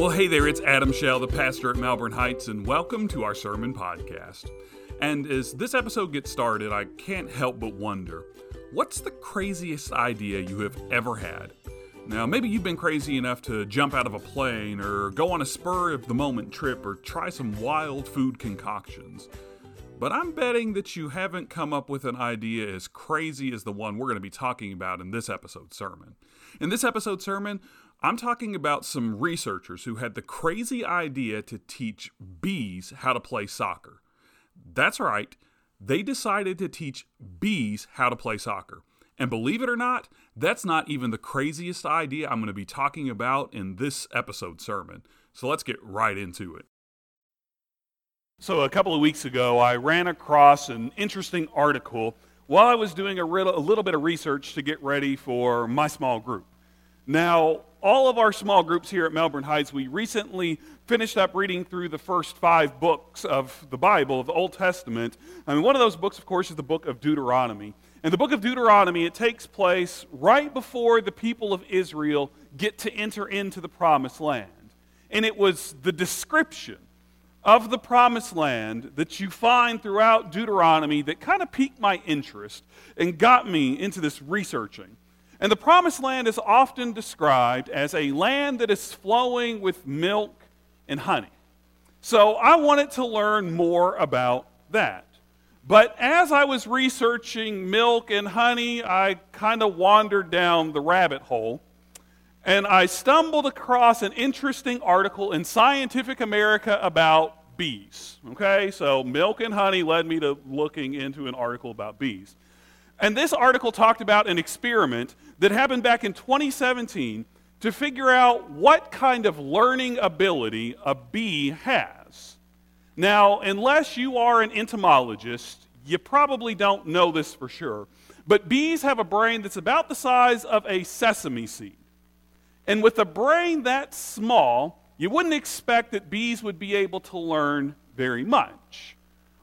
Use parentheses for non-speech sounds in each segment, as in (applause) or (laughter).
Well, hey there, it's Adam Shell, the pastor at Melbourne Heights, and welcome to our sermon podcast. And as this episode gets started, I can't help but wonder what's the craziest idea you have ever had? Now, maybe you've been crazy enough to jump out of a plane, or go on a spur of the moment trip, or try some wild food concoctions. But I'm betting that you haven't come up with an idea as crazy as the one we're going to be talking about in this episode sermon. In this episode sermon, I'm talking about some researchers who had the crazy idea to teach bees how to play soccer. That's right, they decided to teach bees how to play soccer. And believe it or not, that's not even the craziest idea I'm going to be talking about in this episode sermon. So let's get right into it. So, a couple of weeks ago, I ran across an interesting article while I was doing a, a little bit of research to get ready for my small group. Now, all of our small groups here at Melbourne Heights, we recently finished up reading through the first five books of the Bible, of the Old Testament. I mean, one of those books, of course, is the book of Deuteronomy. And the book of Deuteronomy, it takes place right before the people of Israel get to enter into the promised land. And it was the description of the promised land that you find throughout Deuteronomy that kind of piqued my interest and got me into this researching. And the promised land is often described as a land that is flowing with milk and honey. So I wanted to learn more about that. But as I was researching milk and honey, I kind of wandered down the rabbit hole. And I stumbled across an interesting article in Scientific American about bees. Okay, so milk and honey led me to looking into an article about bees. And this article talked about an experiment that happened back in 2017 to figure out what kind of learning ability a bee has. Now, unless you are an entomologist, you probably don't know this for sure, but bees have a brain that's about the size of a sesame seed. And with a brain that small, you wouldn't expect that bees would be able to learn very much.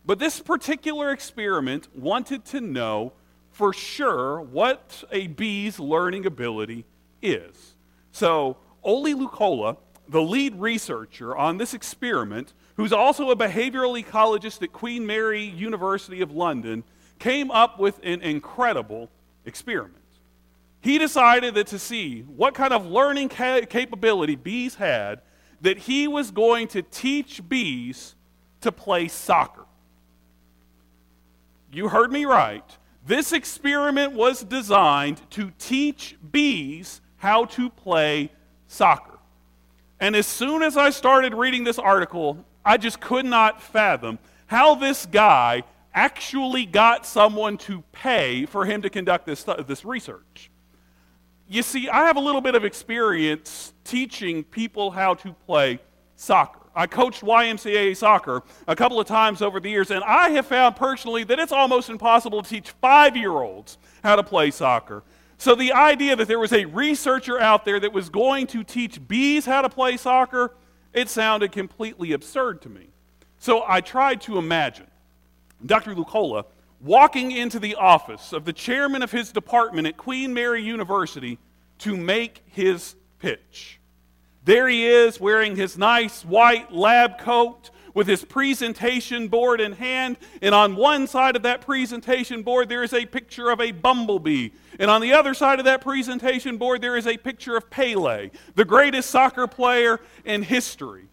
But this particular experiment wanted to know for sure what a bee's learning ability is. So, Olli Loukola, the lead researcher on this experiment, who's also a behavioral ecologist at Queen Mary University of London, came up with an incredible experiment. He decided that to see what kind of learning ca- capability bees had, that he was going to teach bees to play soccer. You heard me right. This experiment was designed to teach bees how to play soccer. And as soon as I started reading this article, I just could not fathom how this guy actually got someone to pay for him to conduct this, this research. You see, I have a little bit of experience teaching people how to play soccer. I coached YMCA soccer a couple of times over the years, and I have found personally that it's almost impossible to teach five year olds how to play soccer. So the idea that there was a researcher out there that was going to teach bees how to play soccer, it sounded completely absurd to me. So I tried to imagine Dr. Loukola walking into the office of the chairman of his department at Queen Mary University to make his pitch. There he is wearing his nice white lab coat with his presentation board in hand. And on one side of that presentation board, there is a picture of a bumblebee. And on the other side of that presentation board, there is a picture of Pele, the greatest soccer player in history.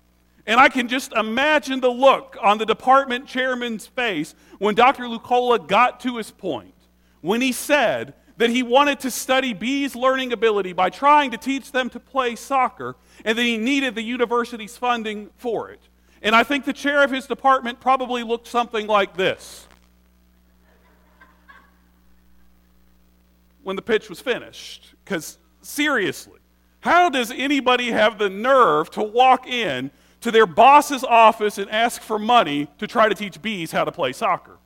And I can just imagine the look on the department chairman's face when Dr. Loukola got to his point, when he said that he wanted to study bees' learning ability by trying to teach them to play soccer and that he needed the university's funding for it. And I think the chair of his department probably looked something like this when the pitch was finished. Because seriously, how does anybody have the nerve to walk in to their boss's office and ask for money to try to teach bees how to play soccer?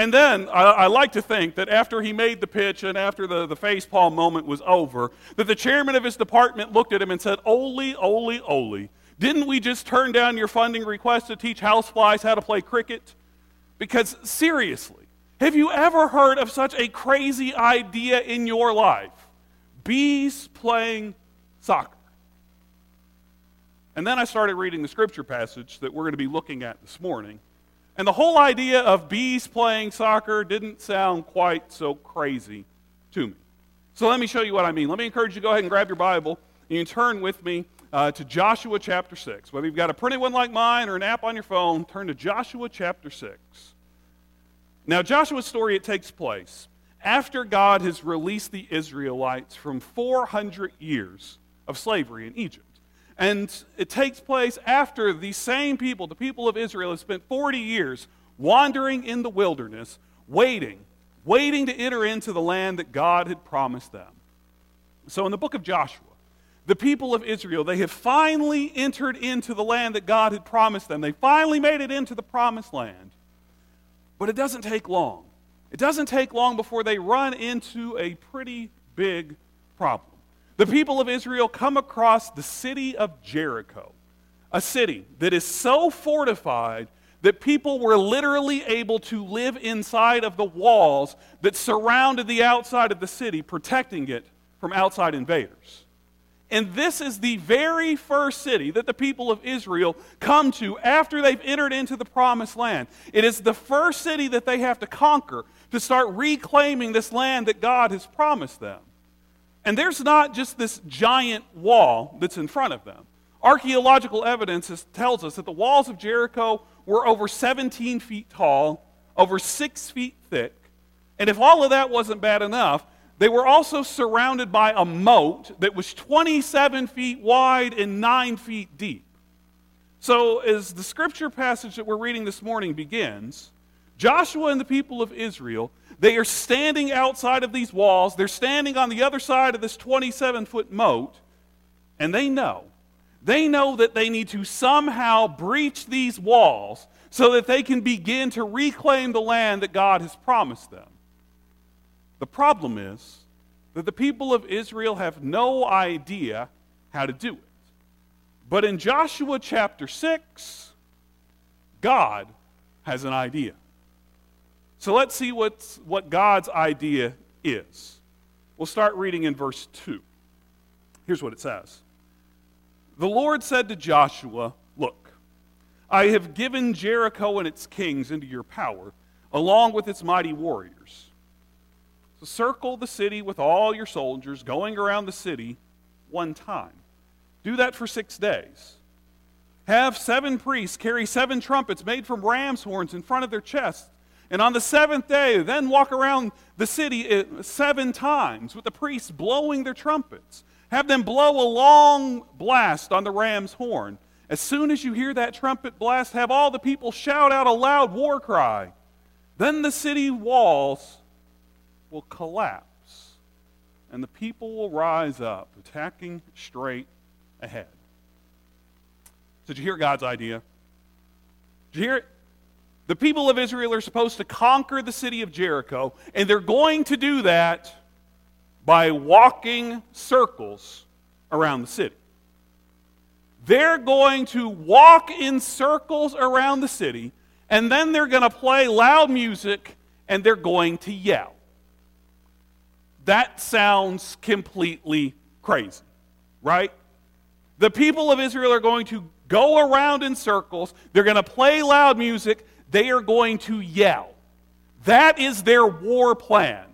And then I, I, like to think that after he made the pitch and after the, the facepalm moment was over, that the chairman of his department looked at him and said, Olli, Olli, Olli, didn't we just turn down your funding request to teach houseflies how to play cricket? Because seriously, have you ever heard of such a crazy idea in your life? Bees playing soccer. And then I started reading the scripture passage that we're going to be looking at this morning. And the whole idea of bees playing soccer didn't sound quite so crazy to me. So let me show you what I mean. Let me encourage you to go ahead and grab your Bible. And you can turn with me uh, to Joshua chapter 6. Whether you've got a printed one like mine or an app on your phone, turn to Joshua chapter 6. Now, Joshua's story, it takes place after God has released the Israelites from 400 years of slavery in Egypt. And it takes place after these same people, the people of Israel, have spent 40 years wandering in the wilderness, waiting, waiting to enter into the land that God had promised them. So in the book of Joshua, the people of Israel, they have finally entered into the land that God had promised them. They finally made it into the promised land. But it doesn't take long. It doesn't take long before they run into a pretty big problem. The people of Israel come across the city of Jericho, a city that is so fortified that people were literally able to live inside of the walls that surrounded the outside of the city, protecting it from outside invaders. And this is the very first city that the people of Israel come to after they've entered into the promised land. It is the first city that they have to conquer to start reclaiming this land that God has promised them. And there's not just this giant wall that's in front of them. Archaeological evidence is, tells us that the walls of Jericho were over 17 feet tall, over 6 feet thick. And if all of that wasn't bad enough, they were also surrounded by a moat that was 27 feet wide and 9 feet deep. So, as the scripture passage that we're reading this morning begins, Joshua and the people of Israel, they are standing outside of these walls. They're standing on the other side of this 27 foot moat, and they know. They know that they need to somehow breach these walls so that they can begin to reclaim the land that God has promised them. The problem is that the people of Israel have no idea how to do it. But in Joshua chapter 6, God has an idea. So let's see what's, what God's idea is. We'll start reading in verse 2. Here's what it says The Lord said to Joshua, Look, I have given Jericho and its kings into your power, along with its mighty warriors. So circle the city with all your soldiers, going around the city one time. Do that for six days. Have seven priests carry seven trumpets made from ram's horns in front of their chests. And on the seventh day, then walk around the city uh, seven times with the priests blowing their trumpets. Have them blow a long blast on the ram's horn. As soon as you hear that trumpet blast, have all the people shout out a loud war cry. Then the city walls will collapse and the people will rise up, attacking straight ahead. Did you hear God's idea? Did you hear it? The people of Israel are supposed to conquer the city of Jericho, and they're going to do that by walking circles around the city. They're going to walk in circles around the city, and then they're going to play loud music and they're going to yell. That sounds completely crazy, right? The people of Israel are going to go around in circles, they're going to play loud music, they are going to yell. That is their war plan.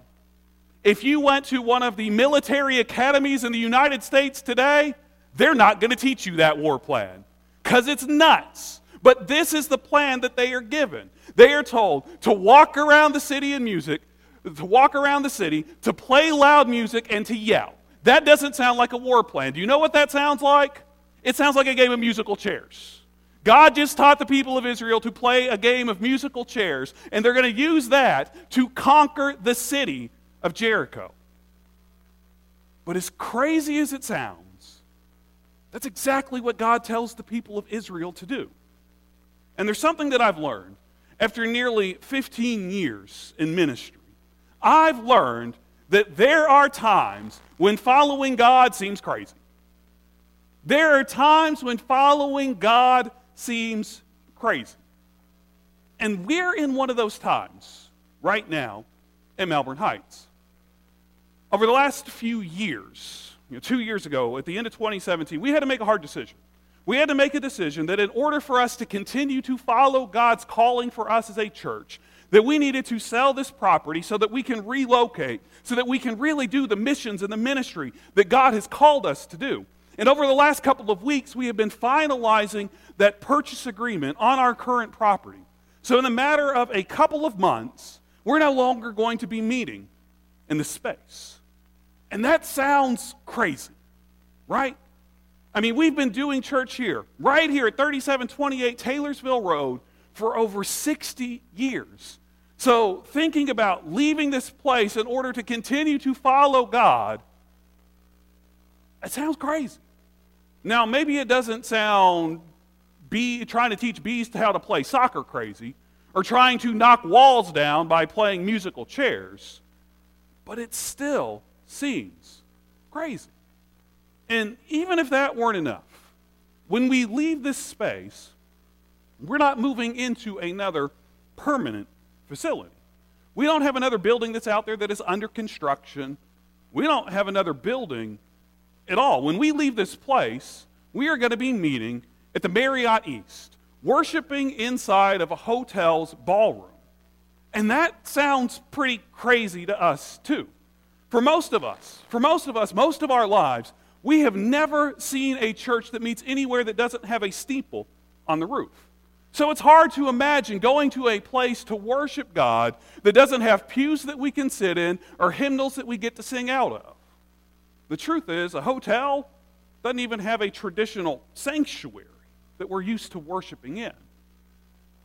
If you went to one of the military academies in the United States today, they're not going to teach you that war plan because it's nuts. But this is the plan that they are given. They are told to walk around the city in music, to walk around the city, to play loud music, and to yell. That doesn't sound like a war plan. Do you know what that sounds like? It sounds like a game of musical chairs. God just taught the people of Israel to play a game of musical chairs, and they're going to use that to conquer the city of Jericho. But as crazy as it sounds, that's exactly what God tells the people of Israel to do. And there's something that I've learned after nearly 15 years in ministry. I've learned that there are times when following God seems crazy. There are times when following God seems crazy. And we're in one of those times right now in Melbourne Heights. Over the last few years, you know, two years ago, at the end of 2017, we had to make a hard decision. we had to make a decision that in order for us to continue to follow God's calling for us as a church, that we needed to sell this property so that we can relocate, so that we can really do the missions and the ministry that God has called us to do. And over the last couple of weeks, we have been finalizing that purchase agreement on our current property. So, in the matter of a couple of months, we're no longer going to be meeting in the space. And that sounds crazy, right? I mean, we've been doing church here, right here at 3728 Taylorsville Road, for over 60 years. So, thinking about leaving this place in order to continue to follow God, it sounds crazy. Now, maybe it doesn't sound bee, trying to teach bees how to play soccer crazy or trying to knock walls down by playing musical chairs, but it still seems crazy. And even if that weren't enough, when we leave this space, we're not moving into another permanent facility. We don't have another building that's out there that is under construction. We don't have another building at all. When we leave this place, we are going to be meeting at the Marriott East, worshiping inside of a hotel's ballroom. And that sounds pretty crazy to us, too. For most of us, for most of us, most of our lives, we have never seen a church that meets anywhere that doesn't have a steeple on the roof. So it's hard to imagine going to a place to worship God that doesn't have pews that we can sit in or hymnals that we get to sing out of. The truth is, a hotel doesn't even have a traditional sanctuary that we're used to worshiping in.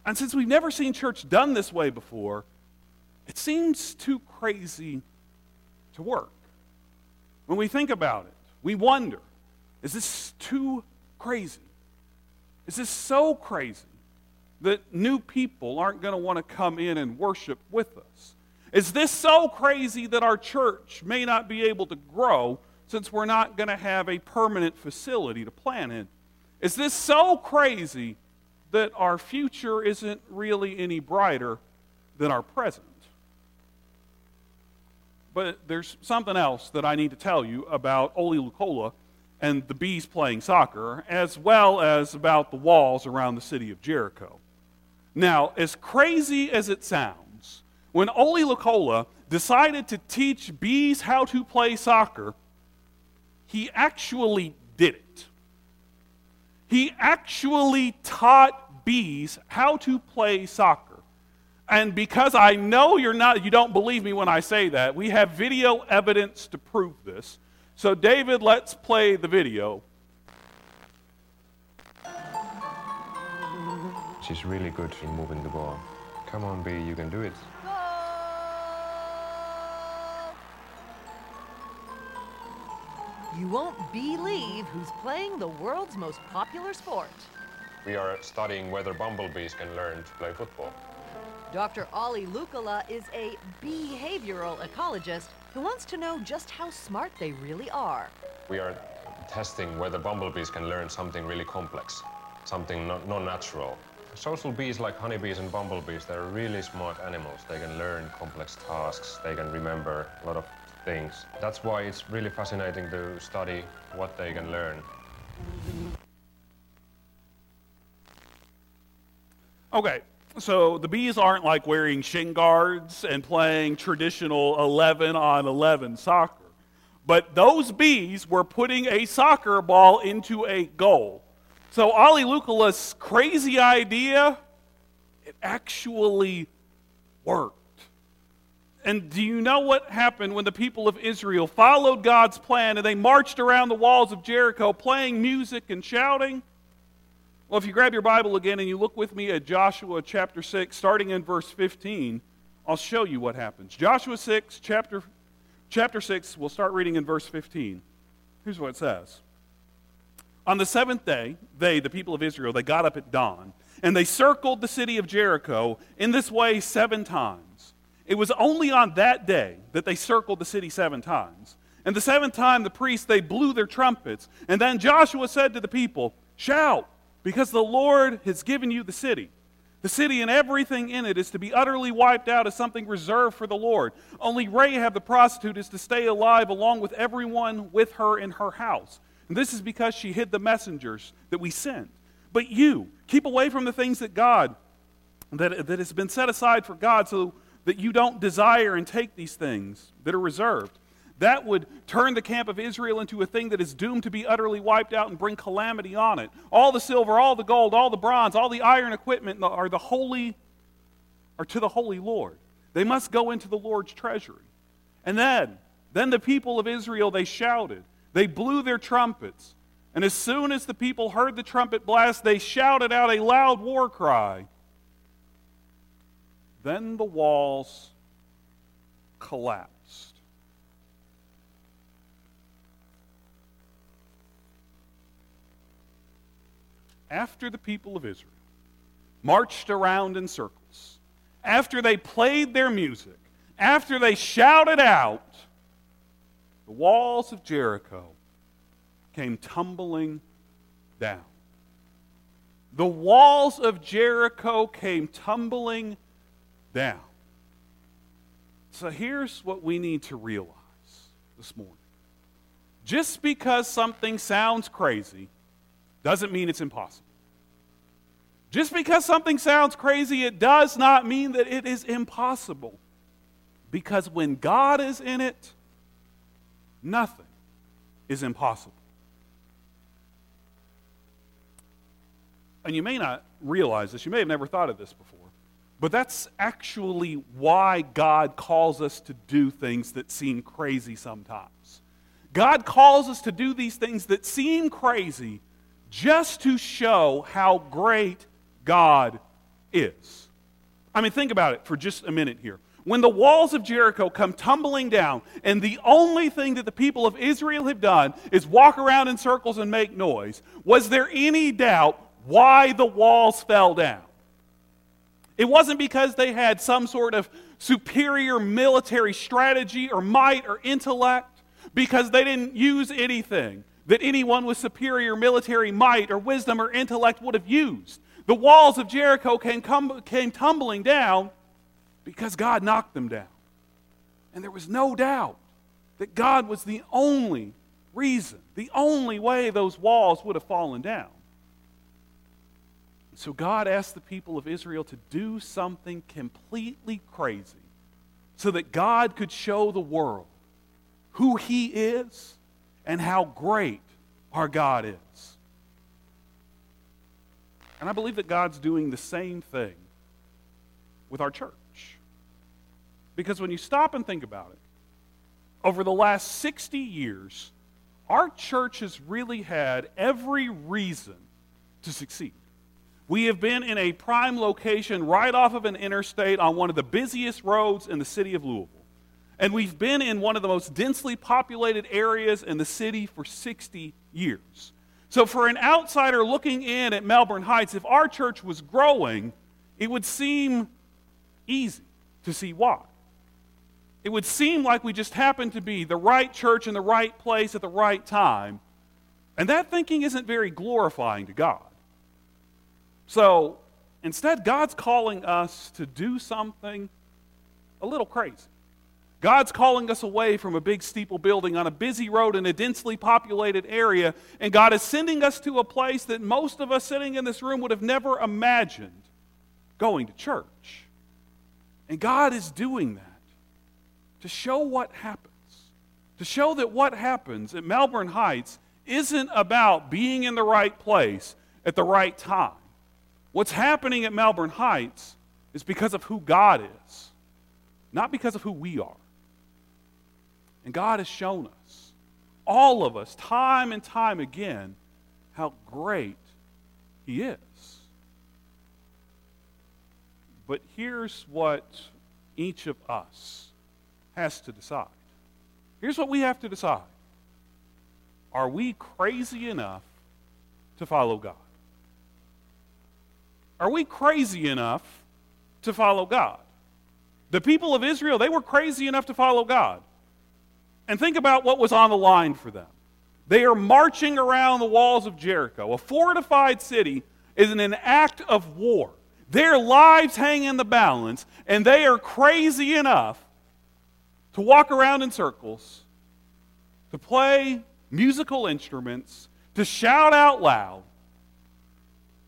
And since we've never seen church done this way before, it seems too crazy to work. When we think about it, we wonder is this too crazy? Is this so crazy that new people aren't going to want to come in and worship with us? Is this so crazy that our church may not be able to grow since we're not going to have a permanent facility to plant in? Is this so crazy that our future isn't really any brighter than our present? But there's something else that I need to tell you about Olli Loukola and the bees playing soccer, as well as about the walls around the city of Jericho. Now, as crazy as it sounds, when Olli Loukola decided to teach bees how to play soccer, he actually did it. He actually taught bees how to play soccer. And because I know you're not, you don't believe me when I say that, we have video evidence to prove this. So, David, let's play the video. She's really good in moving the ball. Come on, Bee, you can do it. You won't believe who's playing the world's most popular sport. We are studying whether bumblebees can learn to play football. Dr. Olli Lukala is a behavioral ecologist who wants to know just how smart they really are. We are testing whether bumblebees can learn something really complex, something non-natural. Social bees like honeybees and bumblebees, they're really smart animals. They can learn complex tasks, they can remember a lot of things. That's why it's really fascinating to study what they can learn. Okay, so the bees aren't like wearing shin guards and playing traditional 11 on 11 soccer. But those bees were putting a soccer ball into a goal. So Olli Lukala's crazy idea, it actually worked. And do you know what happened when the people of Israel followed God's plan and they marched around the walls of Jericho playing music and shouting? Well, if you grab your Bible again and you look with me at Joshua chapter 6, starting in verse 15, I'll show you what happens. Joshua 6, chapter, chapter 6, we'll start reading in verse 15. Here's what it says On the seventh day, they, the people of Israel, they got up at dawn, and they circled the city of Jericho in this way seven times. It was only on that day that they circled the city seven times. And the seventh time, the priests, they blew their trumpets. And then Joshua said to the people, Shout! because the Lord has given you the city. The city and everything in it is to be utterly wiped out as something reserved for the Lord. Only Rahab the prostitute is to stay alive along with everyone with her in her house. And this is because she hid the messengers that we sent. But you, keep away from the things that God, that, that has been set aside for God, so that you don't desire and take these things that are reserved. That would turn the camp of Israel into a thing that is doomed to be utterly wiped out and bring calamity on it. All the silver, all the gold, all the bronze, all the iron equipment are the holy, are to the holy Lord. They must go into the Lord's treasury. And then, then the people of Israel, they shouted. They blew their trumpets. And as soon as the people heard the trumpet blast, they shouted out a loud war cry. Then the walls collapsed. After the people of Israel marched around in circles, after they played their music, after they shouted out, the walls of Jericho came tumbling down. The walls of Jericho came tumbling down. So here's what we need to realize this morning. Just because something sounds crazy doesn't mean it's impossible. Just because something sounds crazy, it does not mean that it is impossible. Because when God is in it, nothing is impossible. And you may not realize this, you may have never thought of this before. But that's actually why God calls us to do things that seem crazy sometimes. God calls us to do these things that seem crazy just to show how great God is. I mean, think about it for just a minute here. When the walls of Jericho come tumbling down, and the only thing that the people of Israel have done is walk around in circles and make noise, was there any doubt why the walls fell down? It wasn't because they had some sort of superior military strategy or might or intellect, because they didn't use anything that anyone with superior military might or wisdom or intellect would have used. The walls of Jericho came, came tumbling down because God knocked them down. And there was no doubt that God was the only reason, the only way those walls would have fallen down. So God asked the people of Israel to do something completely crazy so that God could show the world who He is and how great our God is. And I believe that God's doing the same thing with our church. Because when you stop and think about it, over the last 60 years, our church has really had every reason to succeed. We have been in a prime location right off of an interstate on one of the busiest roads in the city of Louisville. And we've been in one of the most densely populated areas in the city for 60 years. So, for an outsider looking in at Melbourne Heights, if our church was growing, it would seem easy to see why. It would seem like we just happened to be the right church in the right place at the right time. And that thinking isn't very glorifying to God. So instead, God's calling us to do something a little crazy. God's calling us away from a big steeple building on a busy road in a densely populated area, and God is sending us to a place that most of us sitting in this room would have never imagined going to church. And God is doing that to show what happens, to show that what happens at Melbourne Heights isn't about being in the right place at the right time. What's happening at Melbourne Heights is because of who God is, not because of who we are. And God has shown us, all of us, time and time again, how great He is. But here's what each of us has to decide. Here's what we have to decide Are we crazy enough to follow God? Are we crazy enough to follow God? The people of Israel, they were crazy enough to follow God. And think about what was on the line for them. They are marching around the walls of Jericho. A fortified city is in an act of war. Their lives hang in the balance, and they are crazy enough to walk around in circles, to play musical instruments to shout out loud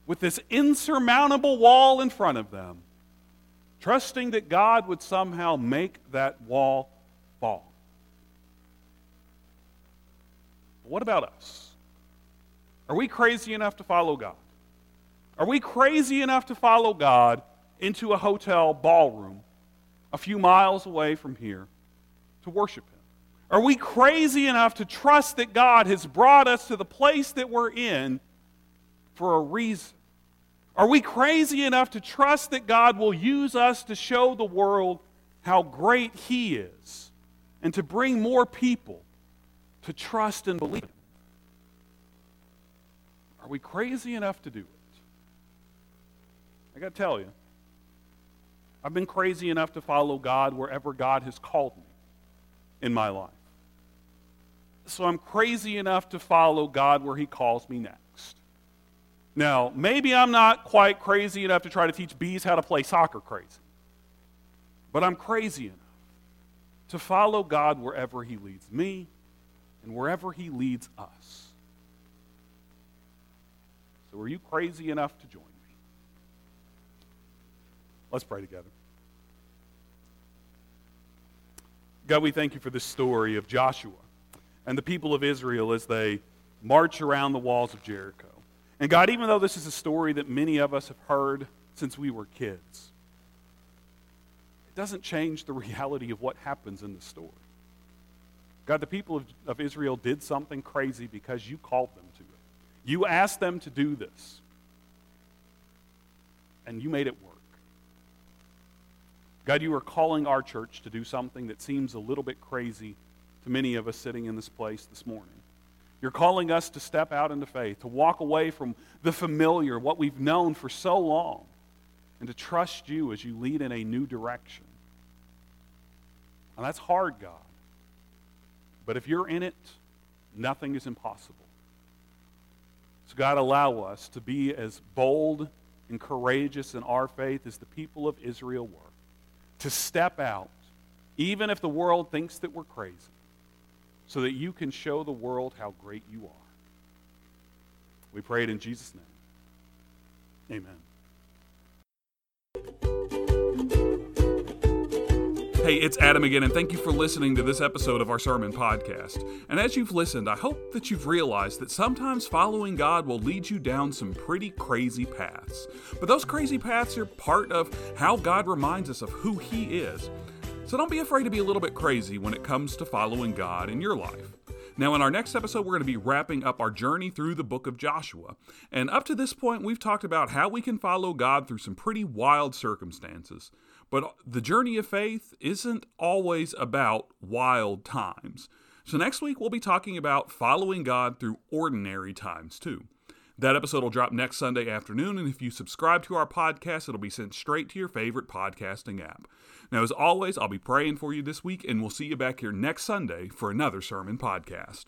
with this insurmountable wall in front of them, trusting that God would somehow make that wall fall. But what about us? Are we crazy enough to follow God? Are we crazy enough to follow God into a hotel ballroom a few miles away from here to worship Him? Are we crazy enough to trust that God has brought us to the place that we're in for a reason? Are we crazy enough to trust that God will use us to show the world how great He is and to bring more people to trust and believe Him? Are we crazy enough to do it? I got to tell you, I've been crazy enough to follow God wherever God has called me in my life. So I'm crazy enough to follow God where He calls me next. Now, maybe I'm not quite crazy enough to try to teach bees how to play soccer crazy, but I'm crazy enough to follow God wherever He leads me and wherever He leads us. So, are you crazy enough to join me? Let's pray together. God, we thank you for this story of Joshua and the people of Israel as they march around the walls of Jericho. And God, even though this is a story that many of us have heard since we were kids, it doesn't change the (laughs) reality of what happens in the story. God, the people of, of Israel did something crazy because you called them to it. You asked them to do this, and you made it work. God, you are calling our church to do something that seems a little bit crazy to many of us sitting in this place this morning. You're calling us to step out into faith, to walk away from the familiar, what we've known for so long, and to trust you as you lead in a new direction. And that's hard, God. But if you're in it, nothing is impossible. So, God, allow us to be as bold and courageous in our faith as the people of Israel were, to step out, even if the world thinks that we're crazy so that you can show the world how great you are. We pray it in Jesus' name. Amen. Hey, it's Adam again, and thank you for listening to this episode of our sermon podcast. And as you've listened, I hope that you've realized that sometimes following God will lead you down some pretty crazy paths. But those crazy paths are part of how God reminds us of who He is. So don't be afraid to be a little bit crazy when it comes to following God in your life. Now, in our next episode, we're going to be wrapping up our journey through the book of Joshua. And up to this point, we've talked about how we can follow God through some pretty wild circumstances. But the journey of faith isn't always about wild times. So, next week, we'll be talking about following God through ordinary times, too. That episode will drop next Sunday afternoon, and if you subscribe to our podcast, it'll be sent straight to your favorite podcasting app. Now, as always, I'll be praying for you this week, and we'll see you back here next Sunday for another sermon podcast.